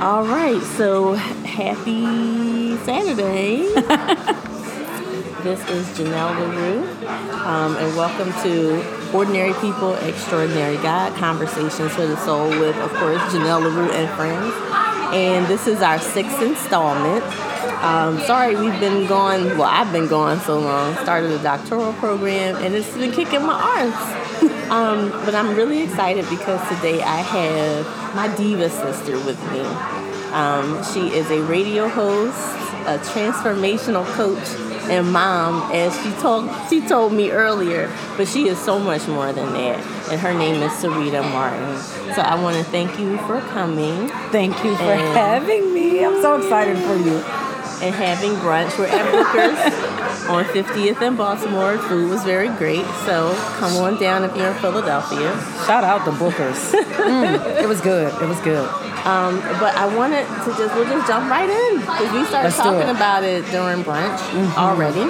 All right, so happy Saturday. this is Janelle LaRue, um, and welcome to Ordinary People, Extraordinary God Conversations for the Soul with, of course, Janelle LaRue and friends. And this is our sixth installment. Um, sorry, we've been gone, well, I've been gone so long. Started a doctoral program, and it's been kicking my arms. Um, but I'm really excited because today I have my diva sister with me. Um, she is a radio host, a transformational coach, and mom, as she told she told me earlier. But she is so much more than that, and her name is Sarita Martin. So I want to thank you for coming. Thank you for and, having me. I'm so excited for you. And having brunch. We're at Booker's on 50th in Baltimore. Food was very great, so come on down if you're in Philadelphia. Shout out to Booker's. mm, it was good. It was good. Um, but I wanted to just we'll just jump right in because we started Let's talking it. about it during brunch mm-hmm. already.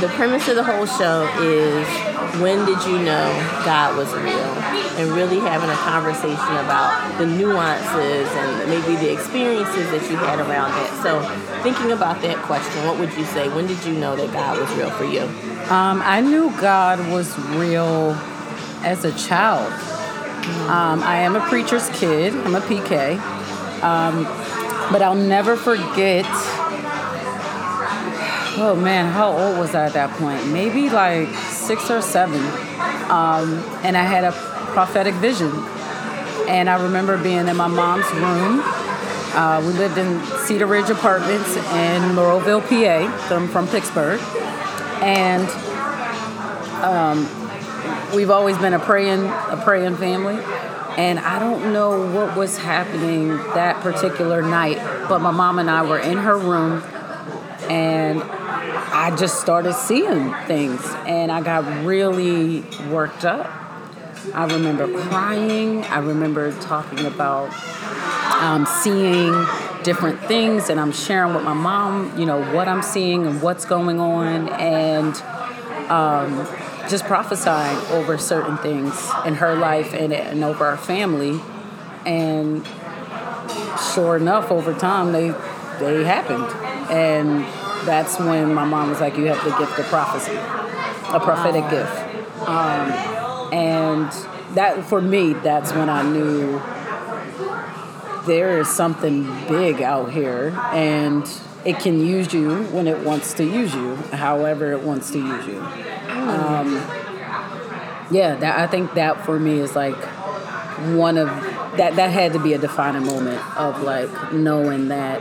The premise of the whole show is when did you know God was real? And really having a conversation about the nuances and maybe the experiences that you had around that. So, thinking about that question, what would you say? When did you know that God was real for you? Um, I knew God was real as a child. Um, I am a preacher's kid, I'm a PK. Um, but I'll never forget oh man, how old was I at that point? Maybe like six or seven. Um, and I had a prophetic vision. And I remember being in my mom's room. Uh, we lived in Cedar Ridge Apartments in Monroeville, PA. I'm from Pittsburgh. And um, we've always been a praying, a praying family. And I don't know what was happening that particular night, but my mom and I were in her room and I just started seeing things and I got really worked up. I remember crying. I remember talking about um, seeing different things and I'm sharing with my mom, you know, what I'm seeing and what's going on and um, just prophesying over certain things in her life and, and over our family. And sure enough, over time, they they happened. And that's when my mom was like, "You have the gift of prophecy, a prophetic gift." Um, and that for me, that's when I knew there is something big out here, and it can use you when it wants to use you, however it wants to use you. Um, yeah, that I think that for me is like one of that. That had to be a defining moment of like knowing that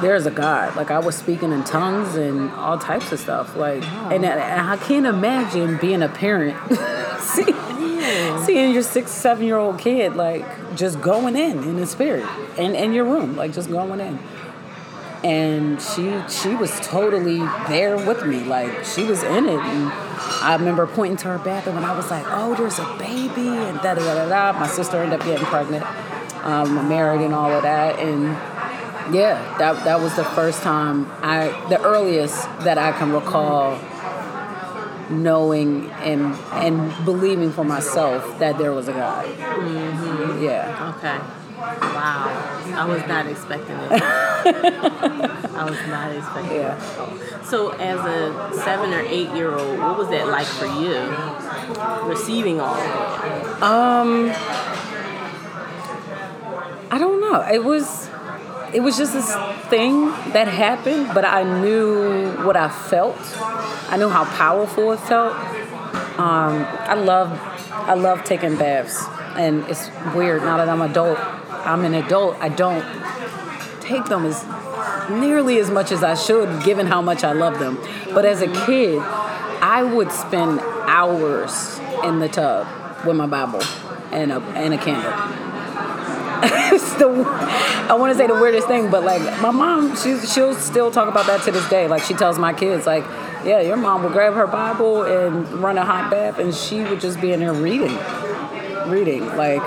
there's a God. Like I was speaking in tongues and all types of stuff. Like, wow. and, and, I can't imagine being a parent, see, yeah. seeing your six, seven year old kid like just going in in the spirit and in your room, like just going in. And she she was totally there with me, like she was in it. And I remember pointing to her bathroom, and I was like, "Oh, there's a baby," and da da da da. My sister ended up getting pregnant, um, married, and all of that, and yeah, that that was the first time I, the earliest that I can recall knowing and and believing for myself that there was a God. Mm-hmm. Yeah. Okay. Wow. I was not expecting it. I was not expecting yeah. it. So, as a seven or eight year old, what was that like for you? Receiving all of it? Um, I don't know. It was it was just this thing that happened, but I knew what I felt. I knew how powerful it felt. Um, I love, I love taking baths, and it's weird now that I'm adult. I'm an adult. I don't take them as nearly as much as I should, given how much I love them. But as a kid, I would spend hours in the tub with my Bible and a and a candle it's the I want to say the weirdest thing, but like my mom, she she'll still talk about that to this day. Like she tells my kids, like, yeah, your mom would grab her Bible and run a hot bath, and she would just be in there reading, reading. Like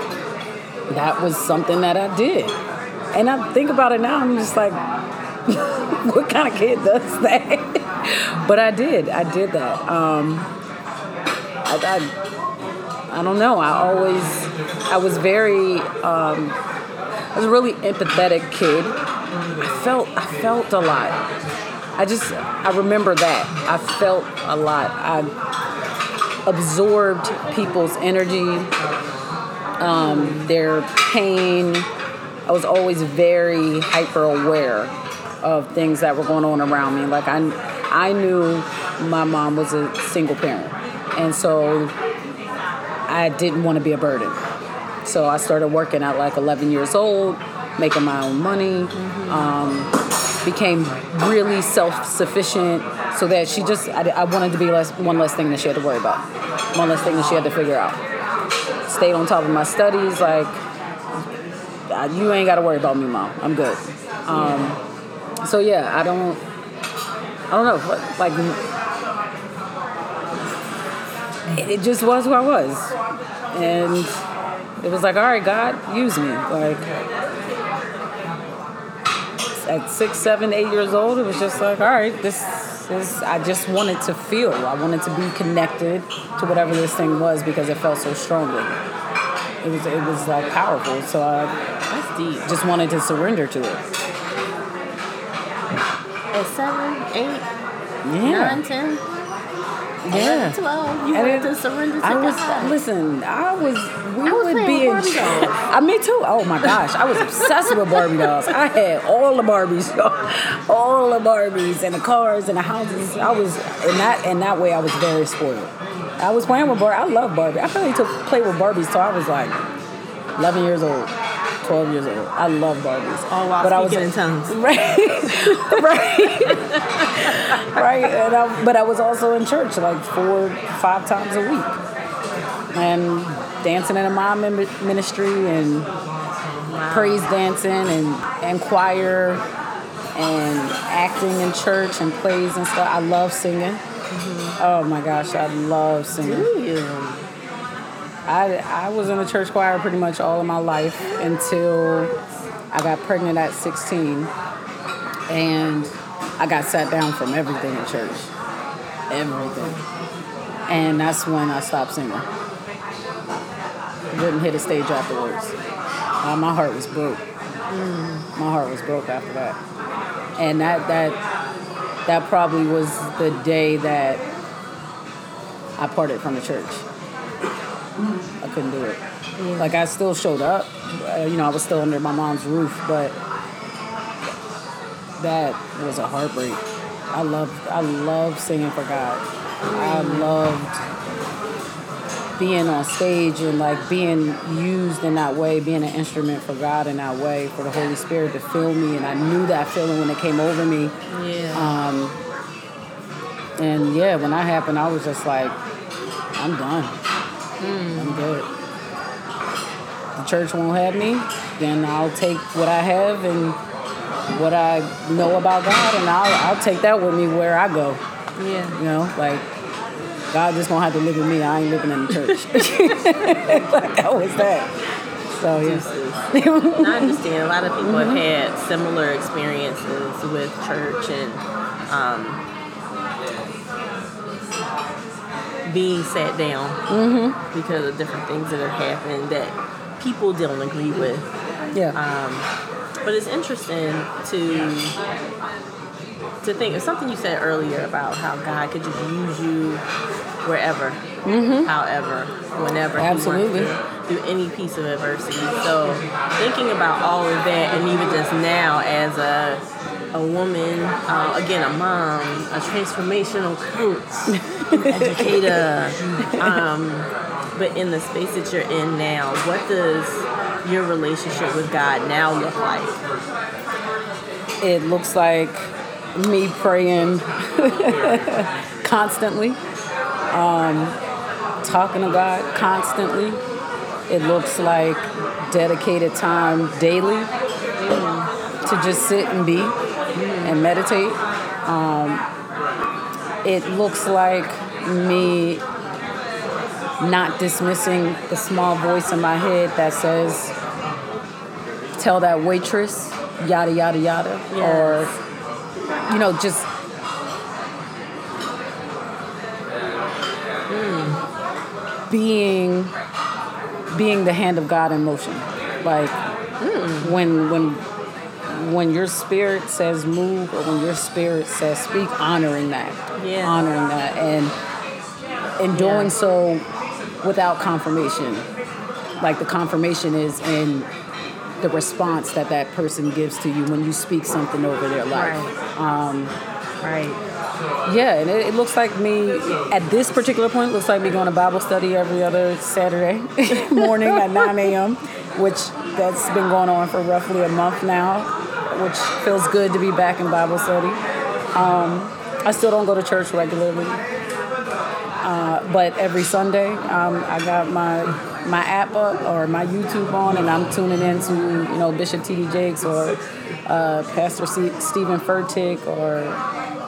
that was something that I did, and I think about it now. I'm just like, what kind of kid does that? but I did. I did that. Um, I, I, I don't know. I always, I was very. Um, I was a really empathetic kid. I felt I felt a lot. I just I remember that. I felt a lot. I absorbed people's energy, um, their pain. I was always very hyper aware of things that were going on around me. Like I, I knew my mom was a single parent, and so I didn't want to be a burden. So I started working at like 11 years old, making my own money. Um, became really self-sufficient, so that she just I, I wanted to be less one less thing that she had to worry about, one less thing that she had to figure out. Stayed on top of my studies, like you ain't got to worry about me, mom. I'm good. Um, so yeah, I don't, I don't know, like it just was who I was, and it was like, all right, God, use me. Like at six, seven, eight years old, it was just like, all right, this is. I just wanted to feel. I wanted to be connected to whatever this thing was because it felt so strongly. It was. It was like powerful. So I That's deep. just wanted to surrender to it. At seven, eight, Yeah. nine, ten, Yeah. twelve, you And it- to surrender to I was God. listen. I was. We I was would be in. Barbie ch- dolls. I me too. Oh my gosh, I was obsessed with Barbie dolls. I had all the Barbies, all the Barbies, and the cars and the houses. I was in that in that way. I was very spoiled. I was playing with Barbie. I love Barbie. I probably took play with Barbies till I was like 11 years old. 12 years old. I love Barbies. All while But I was- in tongues. Right, right, right. And I, but I was also in church like four, five times a week, and dancing in a mom ministry and praise dancing and and choir and acting in church and plays and stuff. I love singing. Mm-hmm. Oh my gosh, I love singing. Do you? I, I was in the church choir pretty much all of my life until I got pregnant at 16. And I got sat down from everything in church. Everything. And that's when I stopped singing. Didn't hit a stage afterwards. Uh, my heart was broke. My heart was broke after that. And that, that, that probably was the day that I parted from the church. Couldn't do it. Like I still showed up. Uh, you know, I was still under my mom's roof, but that was a heartbreak. I loved I loved singing for God. I loved being on stage and like being used in that way, being an instrument for God in that way, for the Holy Spirit to fill me, and I knew that feeling when it came over me. Yeah. Um, and yeah, when that happened, I was just like, I'm done. I'm good. The church won't have me, then I'll take what I have and what I know about God, and I'll, I'll take that with me where I go. yeah. You know, like God just gonna have to live with me. I ain't living in the church. like that was that. So yeah. I understand. A lot of people have had similar experiences with church and um, being sat down because of different things that have happened that people don't agree with. Yeah. Um, but it's interesting to to think of something you said earlier about how God could just use you wherever, however, whenever Absolutely. To, through any piece of adversity. So thinking about all of that, and even just now as a a woman, uh, again, a mom, a transformational coach, an educator, um, but in the space that you're in now, what does your relationship with God now look like? it looks like me praying constantly, um, talking to God constantly. It looks like dedicated time daily to just sit and be and meditate. Um, it looks like me not dismissing the small voice in my head that says, tell that waitress, yada, yada, yada. Or, you know, just. Being, being the hand of God in motion, like When when when your spirit says move or when your spirit says speak, honoring that, Yeah. honoring that, and in doing Yeah. so without confirmation. Like the confirmation is in the response that that person gives to you when you speak something over their life. Um, Right. yeah, and it, it looks like me at this particular point. Looks like me going to Bible study every other Saturday morning at 9 a.m., which that's been going on for roughly a month now, which feels good to be back in Bible study. Um, I still don't go to church regularly, uh, but every Sunday um, I got my my app up or my YouTube on, and I'm tuning into you know Bishop T.D. Jakes or uh, Pastor C- Steven Furtick or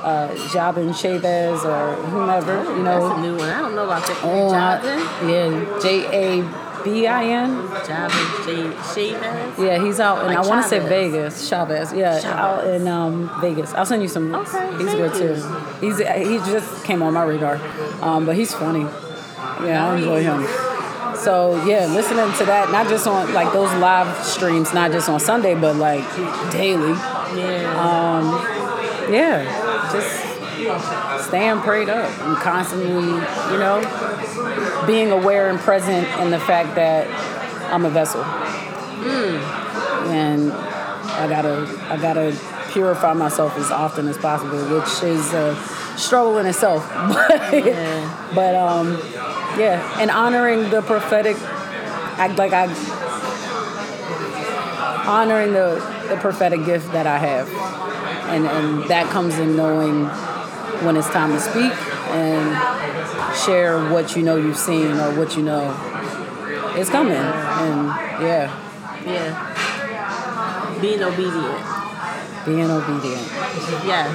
uh, Jabin Chavez or whomever, you know. That's a new one. I don't know about that. Oh, Jabin? yeah, J A B I N. Chavez? Yeah, he's out, and Like I want to say Vegas, Chavez. Yeah, Chavez. out in um, Vegas. I'll send you some. links. Okay, he's good you. too. He's he just came on my radar, um, but he's funny. Yeah, I enjoy him. So yeah, listening to that, not just on like those live streams, not just on Sunday, but like daily. Yeah. Um, Yeah, just staying prayed up and constantly, you know, being aware and present in the fact that I'm a vessel, and I gotta, I gotta purify myself as often as possible, which is a struggle in itself. But, Yeah. but um, yeah, and honoring the prophetic, I like I honoring the the prophetic gift that I have, and and that comes in knowing when it's time to speak and share what you know you've seen or what you know is coming, and yeah, Yeah. Being obedient. being obedient. Yeah.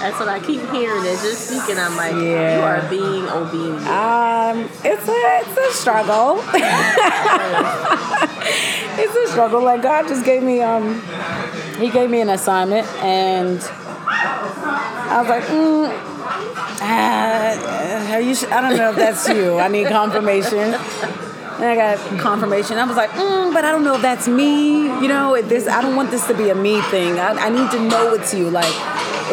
That's what I keep hearing as you're speaking. I'm like, Yeah. you are being obedient. Um, it's a it's a struggle. it's a struggle. Like God just gave me um, He gave me an assignment, and I was like, mm, are you? I don't know if that's you. I need confirmation. And I got confirmation. I was like, mm, but I don't know if that's me. You know, if this, I don't want this to be a me thing. I, I need to know it's you. Like,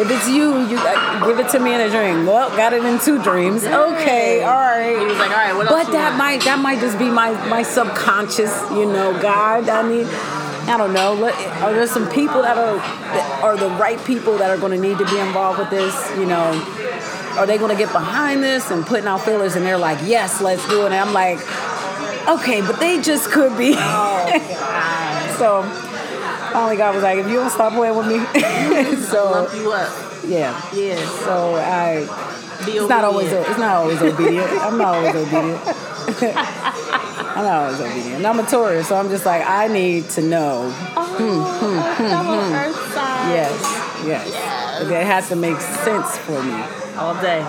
if it's you, you uh, give it to me in a dream. Well, got it in two dreams. Okay, all right. He was like, all right, what else But that might that might just be my my subconscious, you know, God. I need. I don't know. Let, are there some people that are that are the right people that are going to need to be involved with this? You know, are they going to get behind this and putting out feelers? And they're like, yes, let's do it. And I'm like, okay, but they just could be. Oh, so finally, God was like, if you don't stop playing with me, so Lump you up. yeah. Yeah. So I Be it's not always obedient. it's not always obedient. I'm not always obedient. I'm not always obedient. And I'm a Taurus, so I'm just like I need to know. Oh, hmm, hmm, double hmm, earth sign. Yes, yes. But It has to make sense for me. All day.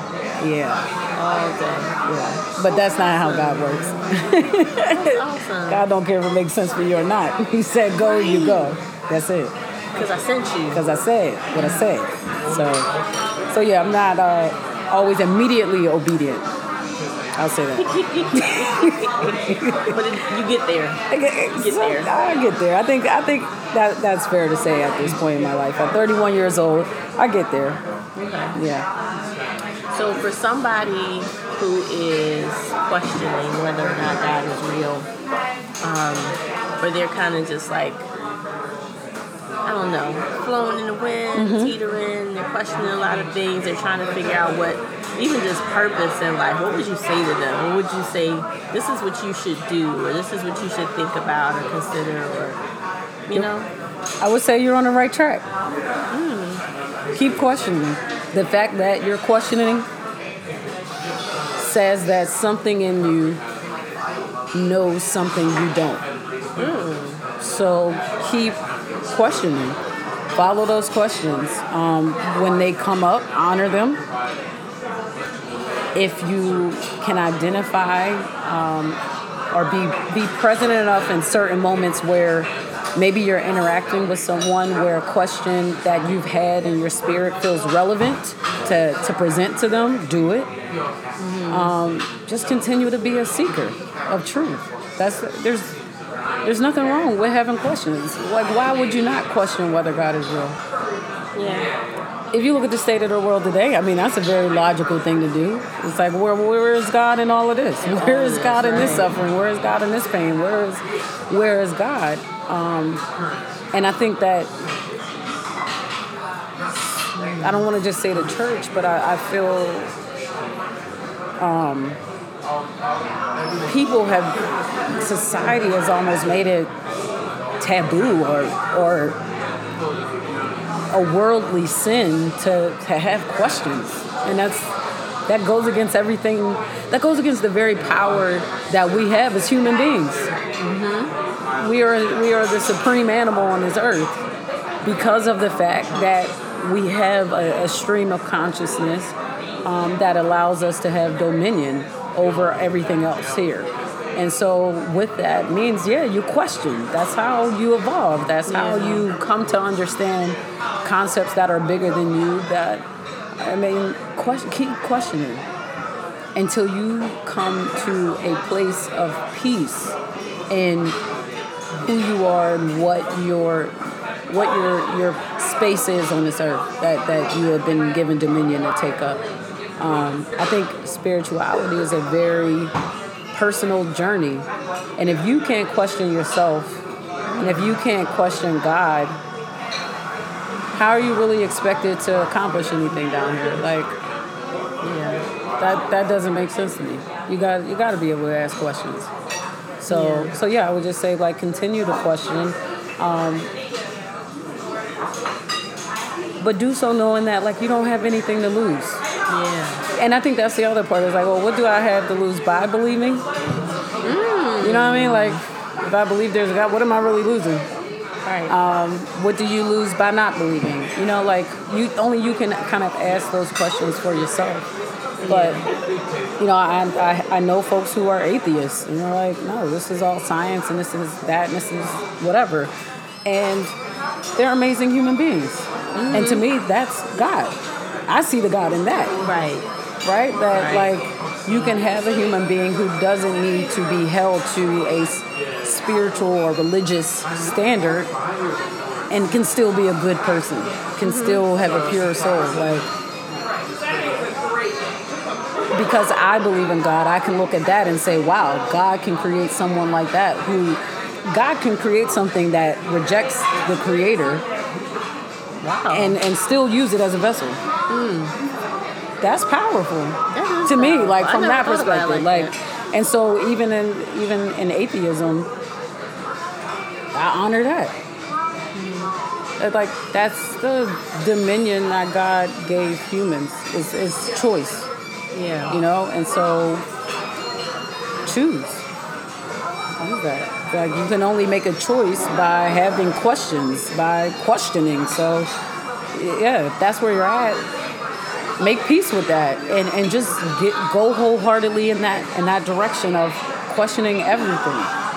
Yeah, All day. yeah. But that's not how God works. Awesome. God don't care if it makes sense for you or not. He said go, you go. That's it. Because I sent you. Because I said what I said. So, so yeah, I'm not uh, always immediately obedient. I'll say that. But it, you get there. I get, there. I get there. I think I think that that's fair to say at this point in my life. I'm 31 years old, I get there. Okay. Yeah. So for somebody who is questioning whether or not God is real, um, or they're kind of just like, I don't know, flowing in the wind, Mm-hmm. teetering, they're questioning a lot of things, they're trying to figure out what, even just purpose in life, what would you say to them? What would you say, this is what you should do, or this is what you should think about or consider, or, you know? I would say you're on the right track. Hmm. Keep questioning. The fact that you're questioning says that something in you knows something you don't. Hmm. So keep questioning. Follow those questions. Um, when they come up, honor them. If you can identify um, or be be present enough in certain moments where maybe you're interacting with someone where a question that you've had in your spirit feels relevant to, to present to them, do it. Um, just continue to be a seeker of truth. That's there's there's nothing wrong with having questions. Like, why would you not question whether God is real? Yeah. If you look at the state of the world today, I mean, that's a very logical thing to do. It's like, where, where is God in all of this? Where is God in this suffering? Where is God in this pain? Where is, where is God? Um, and I think that I don't want to just say the church, but I, I feel um, people have society has almost made it taboo or or a worldly sin to, to have questions and that's that goes against everything that goes against the very power that we have as human beings mm-hmm. we are we are the supreme animal on this earth because of the fact that we have a, a stream of consciousness um, that allows us to have dominion over everything else here. And so, with that means, yeah, you question. That's how you evolve. That's how you come to understand concepts that are bigger than you. That I mean, question, keep questioning until you come to a place of peace in who you are and what your what your your space is on this earth that, that you have been given dominion to take up. Um, I think spirituality is a very personal journey. And if you can't question yourself, and if you can't question God, how are you really expected to accomplish anything down here? Like, yeah, that that doesn't make sense to me. You got you got to be able to ask questions. So yeah. so yeah, I would just say like continue to question. Um, but do so knowing that like you don't have anything to lose. Yeah. And I think that's the other part. Is like, well, what do I have to lose by believing? Mm. You know what I mean? Like, if I believe there's a God, what am I really losing? Right. Um, what do you lose by not believing? You know, like you only you can kind of ask those questions for yourself. But you know, I, I I know folks who are atheists, and they're like, no, this is all science, and this is that, and this is whatever, and they're amazing human beings. Mm-hmm. And to me, that's God. I see the God in that. Right. Right? That, like, you can have a human being who doesn't need to be held to a spiritual or religious standard and can still be a good person, can mm-hmm. still have a pure soul. Like, because I believe in God, I can look at that and say, wow, God can create someone like that who God can create something that rejects the creator wow. and, and still use it as a vessel. Mm. That's powerful that to powerful. me, like from that like, perspective. like that. and so even in even in atheism, I honor that. Mm. Like that's the dominion that God gave humans is is choice. Yeah. You know, and so choose. What is that? Like you can only make a choice by having questions, by questioning. So yeah, if that's where you're at, make peace with that and, and just get go wholeheartedly in that in that direction of questioning everything.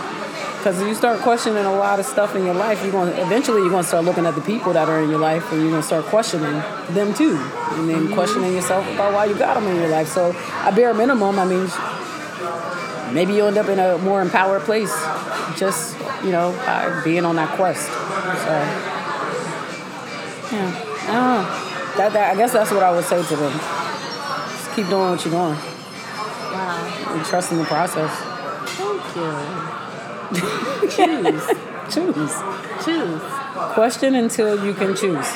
Because if you start questioning a lot of stuff in your life, you're going eventually you're going to start looking at the people that are in your life, and you're going to start questioning them too, and then mm-hmm. questioning yourself about why you got them in your life. So, a bare minimum, I mean, maybe you'll end up in a more empowered place just, you know, by being on that quest. So, yeah, I. That, that, I guess that's what I would say to them. Just keep doing what you're doing. Wow. And trust in the process. Thank you. choose. choose. Choose. Question until you can choose.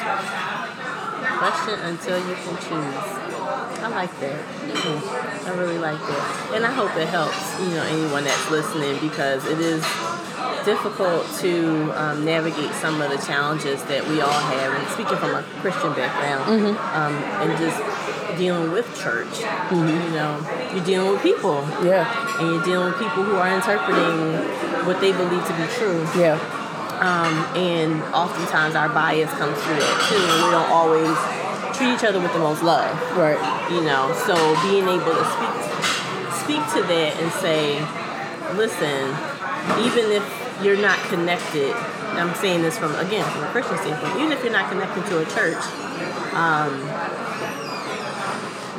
Question until you can choose. I like that. I really like that. And I hope it helps, you know, anyone that's listening because it is difficult to um, navigate some of the challenges that we all have. And speaking from a Christian background, mm-hmm. um, and just dealing with church, mm-hmm. you know, you're dealing with people. Yeah. And you're dealing with people who are interpreting what they believe to be true. Yeah. Um, and oftentimes our bias comes through that too. We don't always treat each other with the most love. Right. You know, so being able to speak speak to that and say, listen, even if you're not connected, I'm saying this from again from a Christian standpoint, even if you're not connected to a church, um,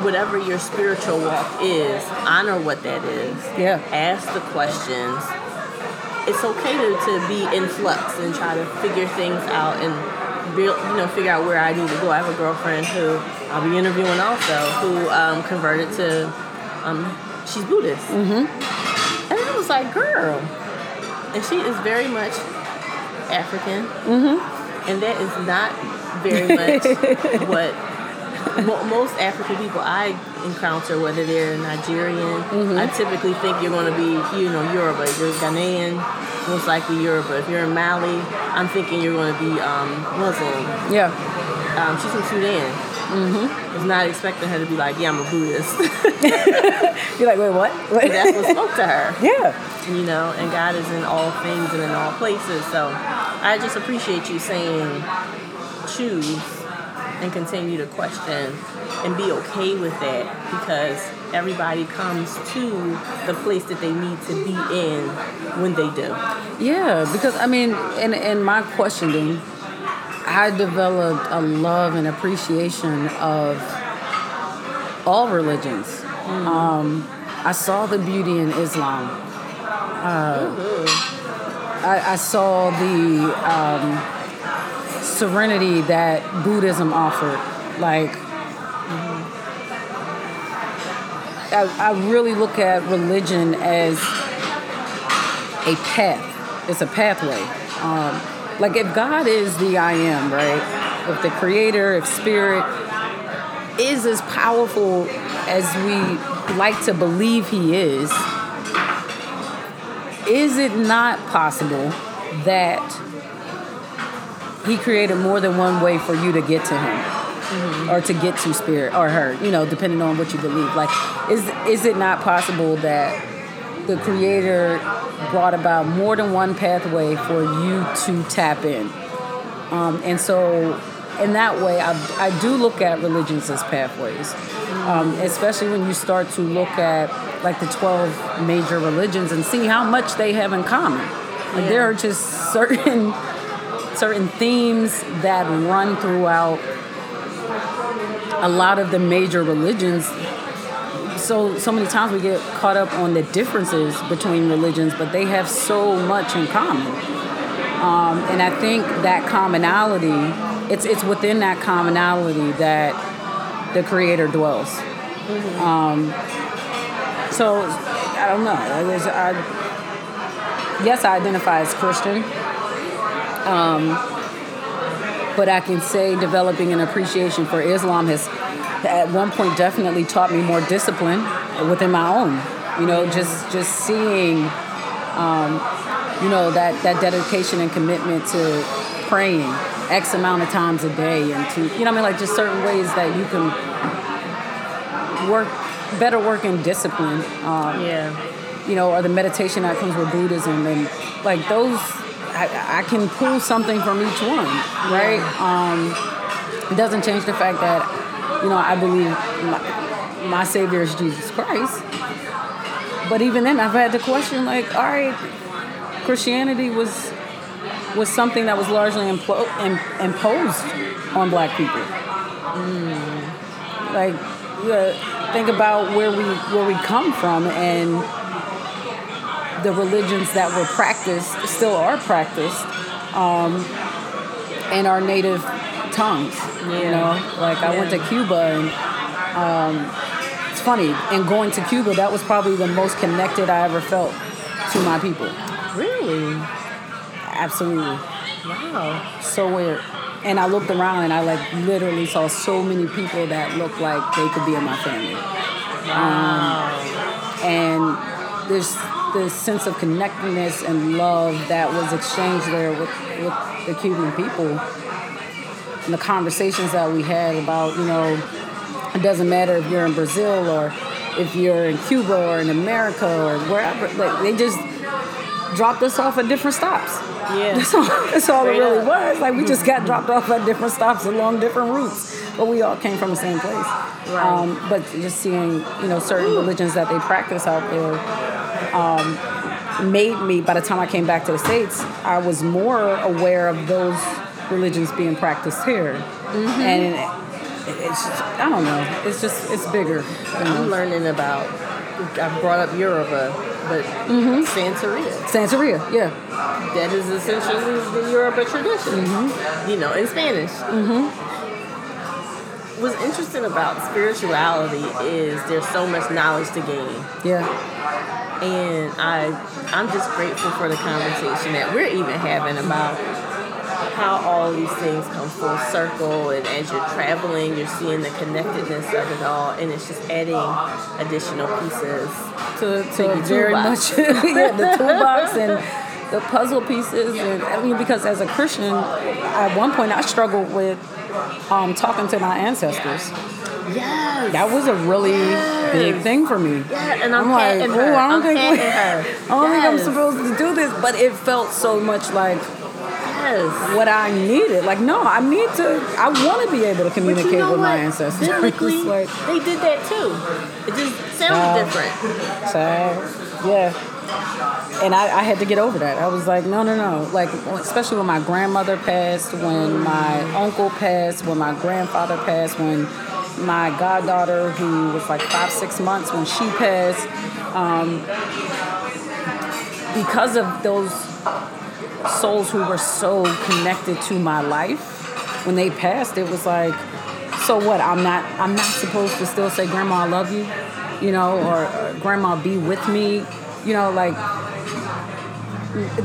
whatever your spiritual walk is, honor what that is. Yeah. Ask the questions it's okay to, to be in flux and try to figure things out and build, you know, figure out where I need to go. I have a girlfriend who I'll be interviewing also who um, converted to, um, she's Buddhist. Mm-hmm. And I was like, girl. And she is very much African. Mm-hmm. And that is not very much what mo- most African people I encounter, whether they're Nigerian, Mm-hmm. I typically think you're going to be, you know, Yoruba. If you're Ghanaian, most likely Yoruba. If you're in Mali, I'm thinking you're going to be um, Muslim. Yeah. Um, she's from Sudan. Mm-hmm. Was not expecting her to be like, yeah, I'm a Buddhist. You're like, wait, what? Wait. That's what spoke to her. yeah. you know, and God is in all things and in all places. So I just appreciate you saying choose and continue to question and be okay with that because everybody comes to the place that they need to be in when they do. Yeah, because I mean, in in my questioning, I developed a love and appreciation of all religions. Um, I saw the beauty in Islam. Uh, I, I saw the um, serenity that Buddhism offered. Like, I, I really look at religion as a path. It's a pathway. Um, like if God is the I am, right? If the creator, if spirit is as powerful as we like to believe he is, is it not possible that he created more than one way for you to get to him? Mm-hmm. or to get to spirit or her, you know, depending on what you believe. Like, is is it not possible that the creator brought about more than one pathway for you to tap in? Um, and so, in that way, I, I do look at religions as pathways, um, especially when you start to look at like the 12 major religions and see how much they have in common. Like, there are just certain certain themes that run throughout a lot of the major religions so so many times we get caught up on the differences between religions but they have so much in common. Um, and i think that commonality it's it's within that commonality that the creator dwells. Um, so i don't know. I, I, yes i identify as christian. Um, but I can say developing an appreciation for Islam has at one point definitely taught me more discipline within my own. You know, just just seeing, um, you know, that that dedication and commitment to praying X amount of times a day, and to you know, I mean, like just certain ways that you can work better work in discipline. Um, Yeah. you know, or the meditation that comes with Buddhism, and like those, I, I can pull something from each one, right? Um, it doesn't change the fact that, you know, I believe my, my Savior is Jesus Christ. But even then, I've had to question, like, all right, Christianity was was something that was largely implo- im- imposed on Black people. Like, yeah, think about where we where we come from and the religions that were practiced still are practiced um, in our native tongues. You know, like I went to Cuba and um, it's funny. And going to Cuba, that was probably the most connected I ever felt to my people. Really? Absolutely, Wow. so weird. And I looked around and I like literally saw so many people that looked like they could be in my family. Wow. and there's this sense of connectedness and love that was exchanged there with, with the Cuban people. And the conversations that we had about, you know, it doesn't matter if you're in Brazil or if you're in Cuba or in America or wherever. Like they just dropped us off at different stops. Yeah. That's all, that's all it really up. was. Like we just got dropped off at different stops along different routes, but we all came from the same place. Right. Um, but just seeing, you know, certain religions that they practice out there um, made me. By the time I came back to the states, I was more aware of those religions being practiced here, mm-hmm. and it's, I don't know. It's just it's bigger. I'm learning about I brought up Yoruba, but Mm-hmm. Santeria. Santeria, yeah. That is essentially the Yoruba tradition. Mm-hmm. You know, in Spanish. Mm-hmm. What's interesting about spirituality is there's so much knowledge to gain. Yeah. and I I'm just grateful for the conversation that we're even having about how all these things come full circle and as you're traveling you're seeing the connectedness of it all and it's just adding additional pieces to, To to very toolbox. much yeah, the toolbox and the puzzle pieces and I mean because as a Christian at one point I struggled with um, talking to my ancestors. yes That was a really big thing for me. yeah and I'm, I'm like, patting "Ooh, her I don't I'm think we- I don't think I'm supposed to do this, but it felt so much like yes what I needed. Like, no, I need to. I want to be able to communicate you know with what? my ancestors. Biblically, like, they did that too. It just sounded Uh, different. So, yeah. And I, I had to get over that. I was like, no, no, no. Like, especially when my grandmother passed, when my uncle passed, when my grandfather passed, when my goddaughter, who was like five, six months, when she passed, um, because of those souls who were so connected to my life, when they passed, it was like, so what? I'm not. I'm not supposed to still say, "Grandma, I love you," you know, or, or "Grandma, be with me," you know, like.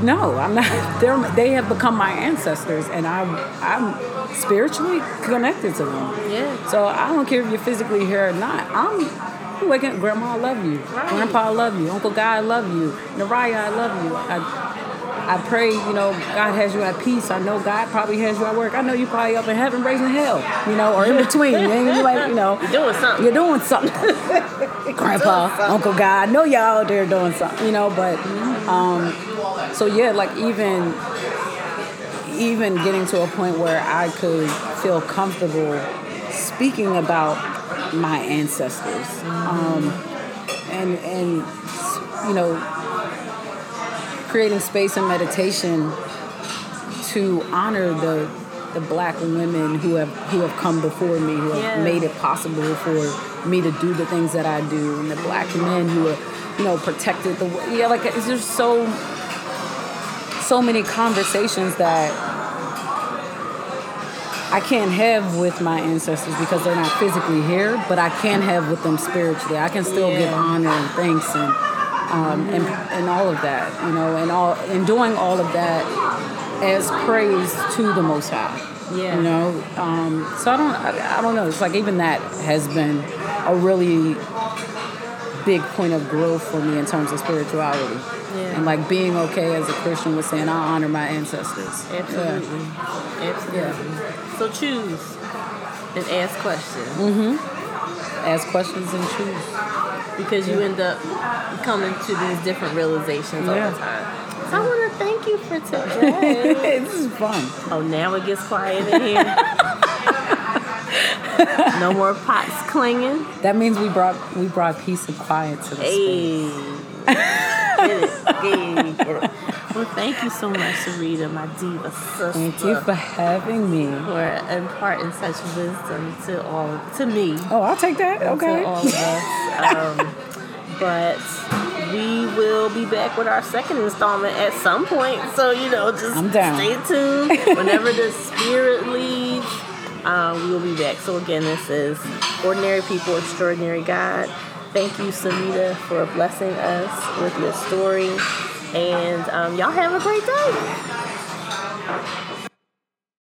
No, I'm not. They're, they have become my ancestors, and I'm I'm spiritually connected to them. Yeah. So I don't care if you're physically here or not. I'm waking. Grandma, I love you. Right. Grandpa, I love you. Uncle Guy, I love you. Naraya, I love you. I, I pray, you know, God has you at peace. I know God probably has you at work. I know you probably up in heaven raising hell, you know, or in between. You like, you know, You're doing something. you're doing something. Grandpa, Uncle God, I know y'all out there doing something, you know, but um, so yeah, like even even getting to a point where I could feel comfortable speaking about my ancestors. Um, and and you know creating space and meditation to honor the the black women who have who have come before me, who have Yeah. made it possible for me to do the things that I do, and the black men who have, you know, protected the yeah, like it's just so so many conversations that I can't have with my ancestors because they're not physically here, but I can have with them spiritually. I can still give honor and thanks and um, and and all of that, you know, and all and doing all of that as praise to the Most High. Yeah. You know, um, so I don't, I, I don't know. It's like even that has been a really big point of growth for me in terms of spirituality. Yeah. And like being okay as a Christian with saying I honor my ancestors. Absolutely. Absolutely. So choose and ask questions Mm-hmm. Ask questions and choose. Because you end up coming to these different realizations all the time. So I want to thank you for today. this is fun. oh, now it gets quiet in here. no more pots clanging. That means we brought we brought peace and quiet to the space. Hey. Get it. Get it. Well, thank you so much, Sarita, my diva sister. Thank you for having me. for imparting such wisdom to all to me Oh, I'll take that. Okay. to all of us um, but we will be back with our second installment at some point so you know just stay tuned whenever the spirit leads um, we will be back so again this is ordinary people extraordinary god thank you Sarita for blessing us with your story and um, y'all have a great day